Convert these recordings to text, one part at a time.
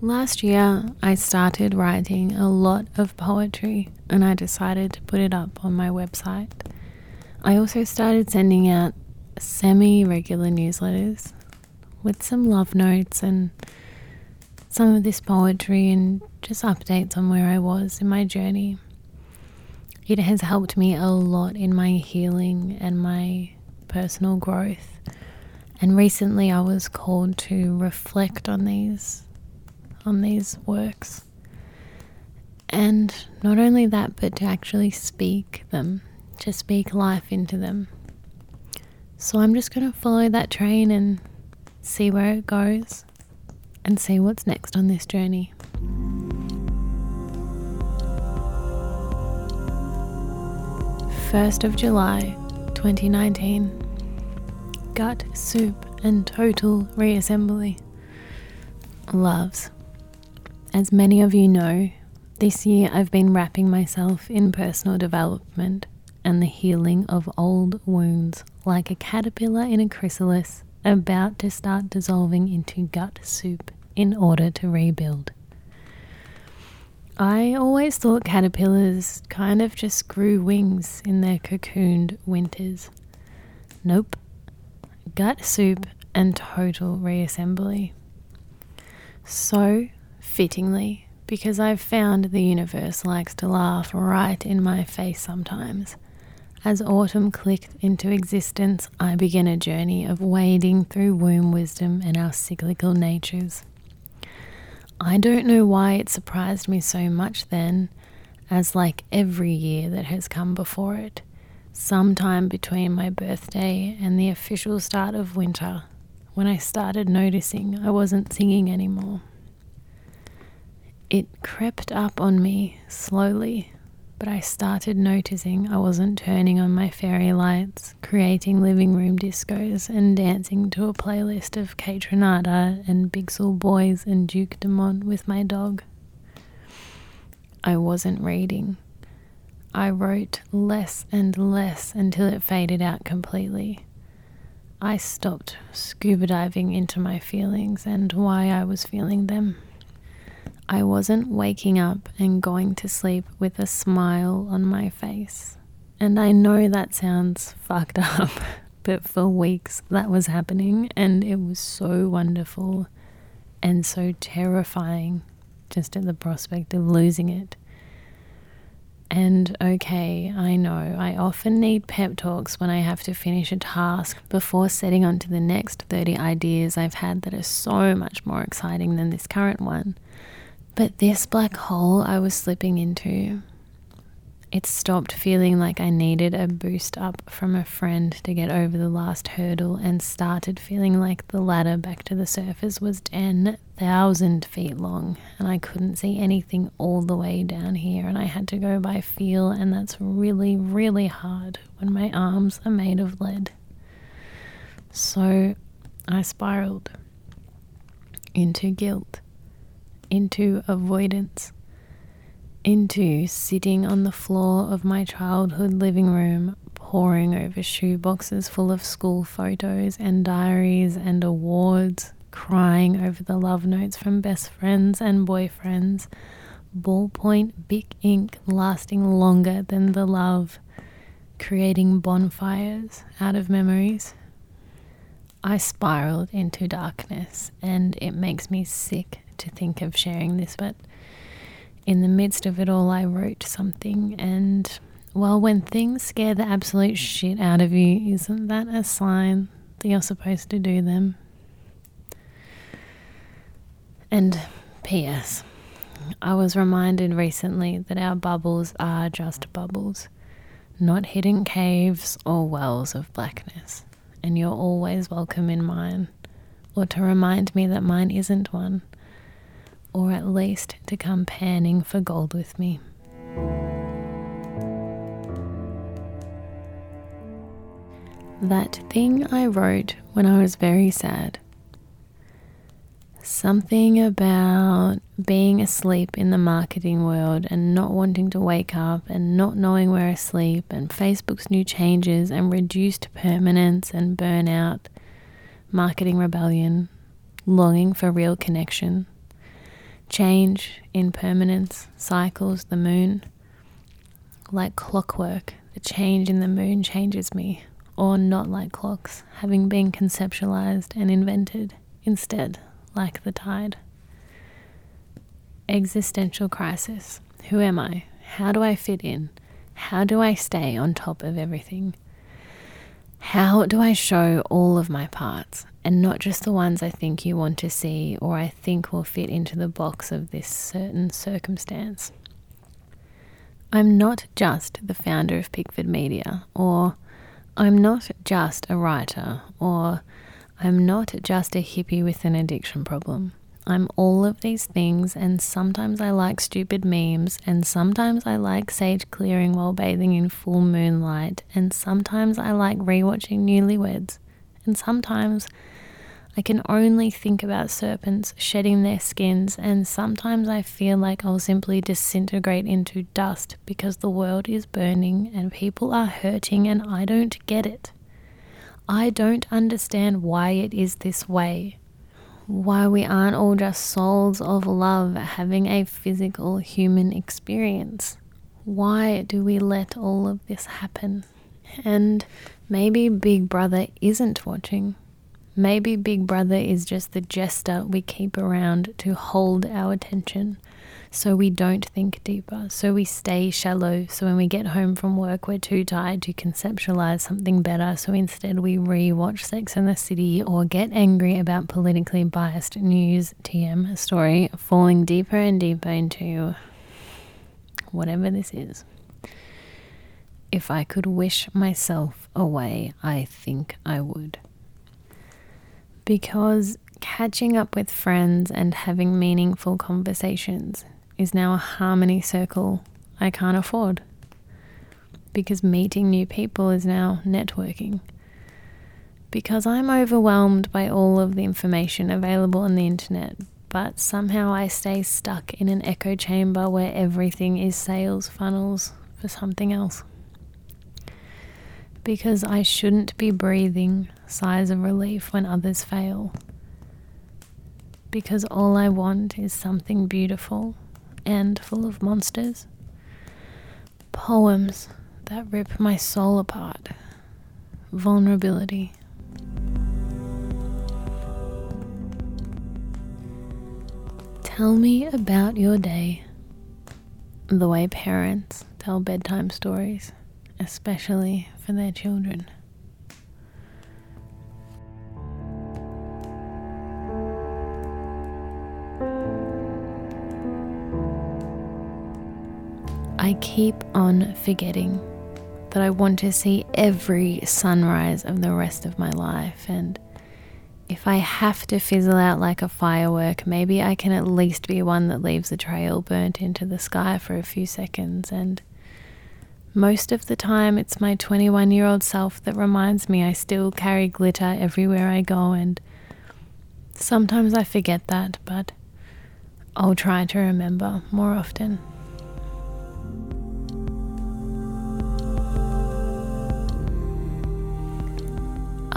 Last year, I started writing a lot of poetry and I decided to put it up on my website. I also started sending out semi regular newsletters with some love notes and some of this poetry and just updates on where I was in my journey. It has helped me a lot in my healing and my personal growth. And recently I was called to reflect on these on these works. And not only that, but to actually speak them, to speak life into them. So I'm just going to follow that train and see where it goes and see what's next on this journey. First of July 2019 Gut soup and total reassembly. Loves. As many of you know, this year I've been wrapping myself in personal development and the healing of old wounds like a caterpillar in a chrysalis about to start dissolving into gut soup in order to rebuild. I always thought caterpillars kind of just grew wings in their cocooned winters. Nope. Gut soup and total reassembly. So, fittingly, because I've found the universe likes to laugh right in my face sometimes. As autumn clicked into existence, I began a journey of wading through womb wisdom and our cyclical natures. I don't know why it surprised me so much then, as like every year that has come before it, sometime between my birthday and the official start of winter, when I started noticing I wasn't singing anymore. It crept up on me slowly, but I started noticing I wasn't turning on my fairy lights, creating living room discos, and dancing to a playlist of Kaytranada and Big Soul Boys and Duke Dumont with my dog. I wasn't reading. I wrote less and less until it faded out completely. I stopped scuba diving into my feelings and why I was feeling them. I wasn't waking up and going to sleep with a smile on my face. And I know that sounds fucked up, but for weeks that was happening, and it was so wonderful and so terrifying just at the prospect of losing it. And okay, I know I often need pep talks when I have to finish a task before setting on to the next 30 ideas I've had that are so much more exciting than this current one. But this black hole I was slipping into, it stopped feeling like I needed a boost up from a friend to get over the last hurdle and started feeling like the ladder back to the surface was 10,000 feet long and I couldn't see anything all the way down here and I had to go by feel, and that's really, really hard when my arms are made of lead. So I spiraled into guilt into avoidance, into sitting on the floor of my childhood living room, poring over shoe boxes full of school photos and diaries and awards, crying over the love notes from best friends and boyfriends, ballpoint Bic ink lasting longer than the love, creating bonfires out of memories. I spiraled into darkness, and it makes me sick to think of sharing this, but in the midst of it all, I wrote something. And well, when things scare the absolute shit out of you, isn't that a sign that you're supposed to do them? And P.S. I was reminded recently that our bubbles are just bubbles, not hidden caves or wells of blackness, and you're always welcome in mine, or to remind me that mine isn't one or at least to come panning for gold with me. That thing I wrote when I was very sad. Something about being asleep in the marketing world and not wanting to wake up and not knowing we're asleep and Facebook's new changes and reduced permanence and burnout, marketing rebellion, longing for real connection Change, impermanence, cycles, the moon. Like clockwork, the change in the moon changes me, or not like clocks, having been conceptualized and invented, instead, like the tide. Existential crisis. Who am I? How do I fit in? How do I stay on top of everything? How do I show all of my parts and not just the ones I think you want to see or I think will fit into the box of this certain circumstance? I'm not just the founder of Pickford Media, or I'm not just a writer, or I'm not just a hippie with an addiction problem. I'm all of these things, and sometimes I like stupid memes, and sometimes I like sage clearing while bathing in full moonlight, and sometimes I like rewatching Newlyweds, and sometimes I can only think about serpents shedding their skins, and sometimes I feel like I'll simply disintegrate into dust because the world is burning and people are hurting, and I don't get it. I don't understand why it is this way why we aren't all just souls of love having a physical human experience. Why do we let all of this happen? And maybe Big Brother isn't watching. Maybe Big Brother is just the jester we keep around to hold our attention so we don't think deeper, so we stay shallow. So when we get home from work, we're too tired to conceptualize something better. So instead, we re watch Sex and the City or get angry about politically biased news TM story, falling deeper and deeper into whatever this is. If I could wish myself away, I think I would. Because catching up with friends and having meaningful conversations is now a harmony circle I can't afford because meeting new people is now networking. Because I'm overwhelmed by all of the information available on the internet, but somehow I stay stuck in an echo chamber where everything is sales funnels for something else. Because I shouldn't be breathing sighs of relief when others fail. Because all I want is something beautiful and full of monsters. Poems that rip my soul apart. Vulnerability. Tell me about your day. The way parents tell bedtime stories, especially for their children. Keep on forgetting that I want to see every sunrise of the rest of my life. And if I have to fizzle out like a firework, maybe I can at least be one that leaves a trail burnt into the sky for a few seconds. And most of the time, it's my 21 year old self that reminds me I still carry glitter everywhere I go. And sometimes I forget that, but I'll try to remember more often.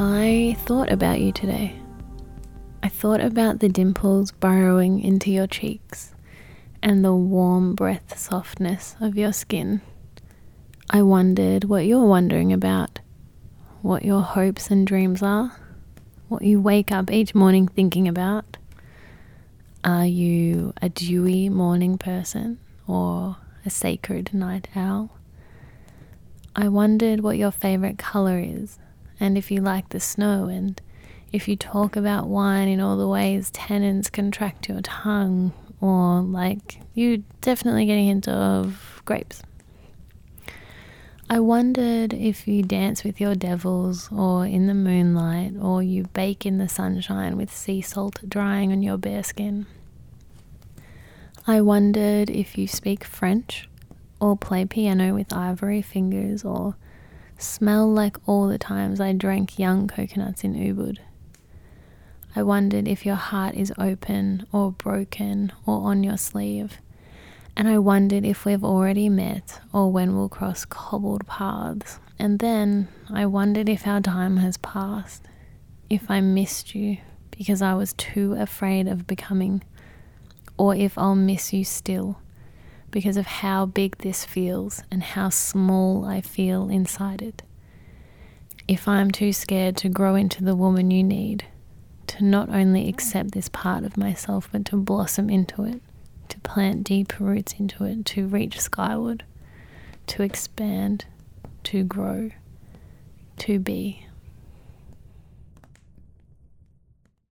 I thought about you today. I thought about the dimples burrowing into your cheeks and the warm breath softness of your skin. I wondered what you're wondering about, what your hopes and dreams are, what you wake up each morning thinking about. Are you a dewy morning person or a sacred night owl? I wondered what your favorite color is and if you like the snow, and if you talk about wine in all the ways tannins contract your tongue, or like you definitely getting into of grapes. I wondered if you dance with your devils or in the moonlight or you bake in the sunshine with sea salt drying on your bare skin. I wondered if you speak French or play piano with ivory fingers or smell like all the times I drank young coconuts in Ubud. I wondered if your heart is open or broken or on your sleeve. And I wondered if we've already met or when we'll cross cobbled paths. And then I wondered if our time has passed, if I missed you because I was too afraid of becoming or if I'll miss you still because of how big this feels and how small I feel inside it. If I'm too scared to grow into the woman you need, to not only accept this part of myself, but to blossom into it, to plant deep roots into it, to reach skyward, to expand, to grow, to be.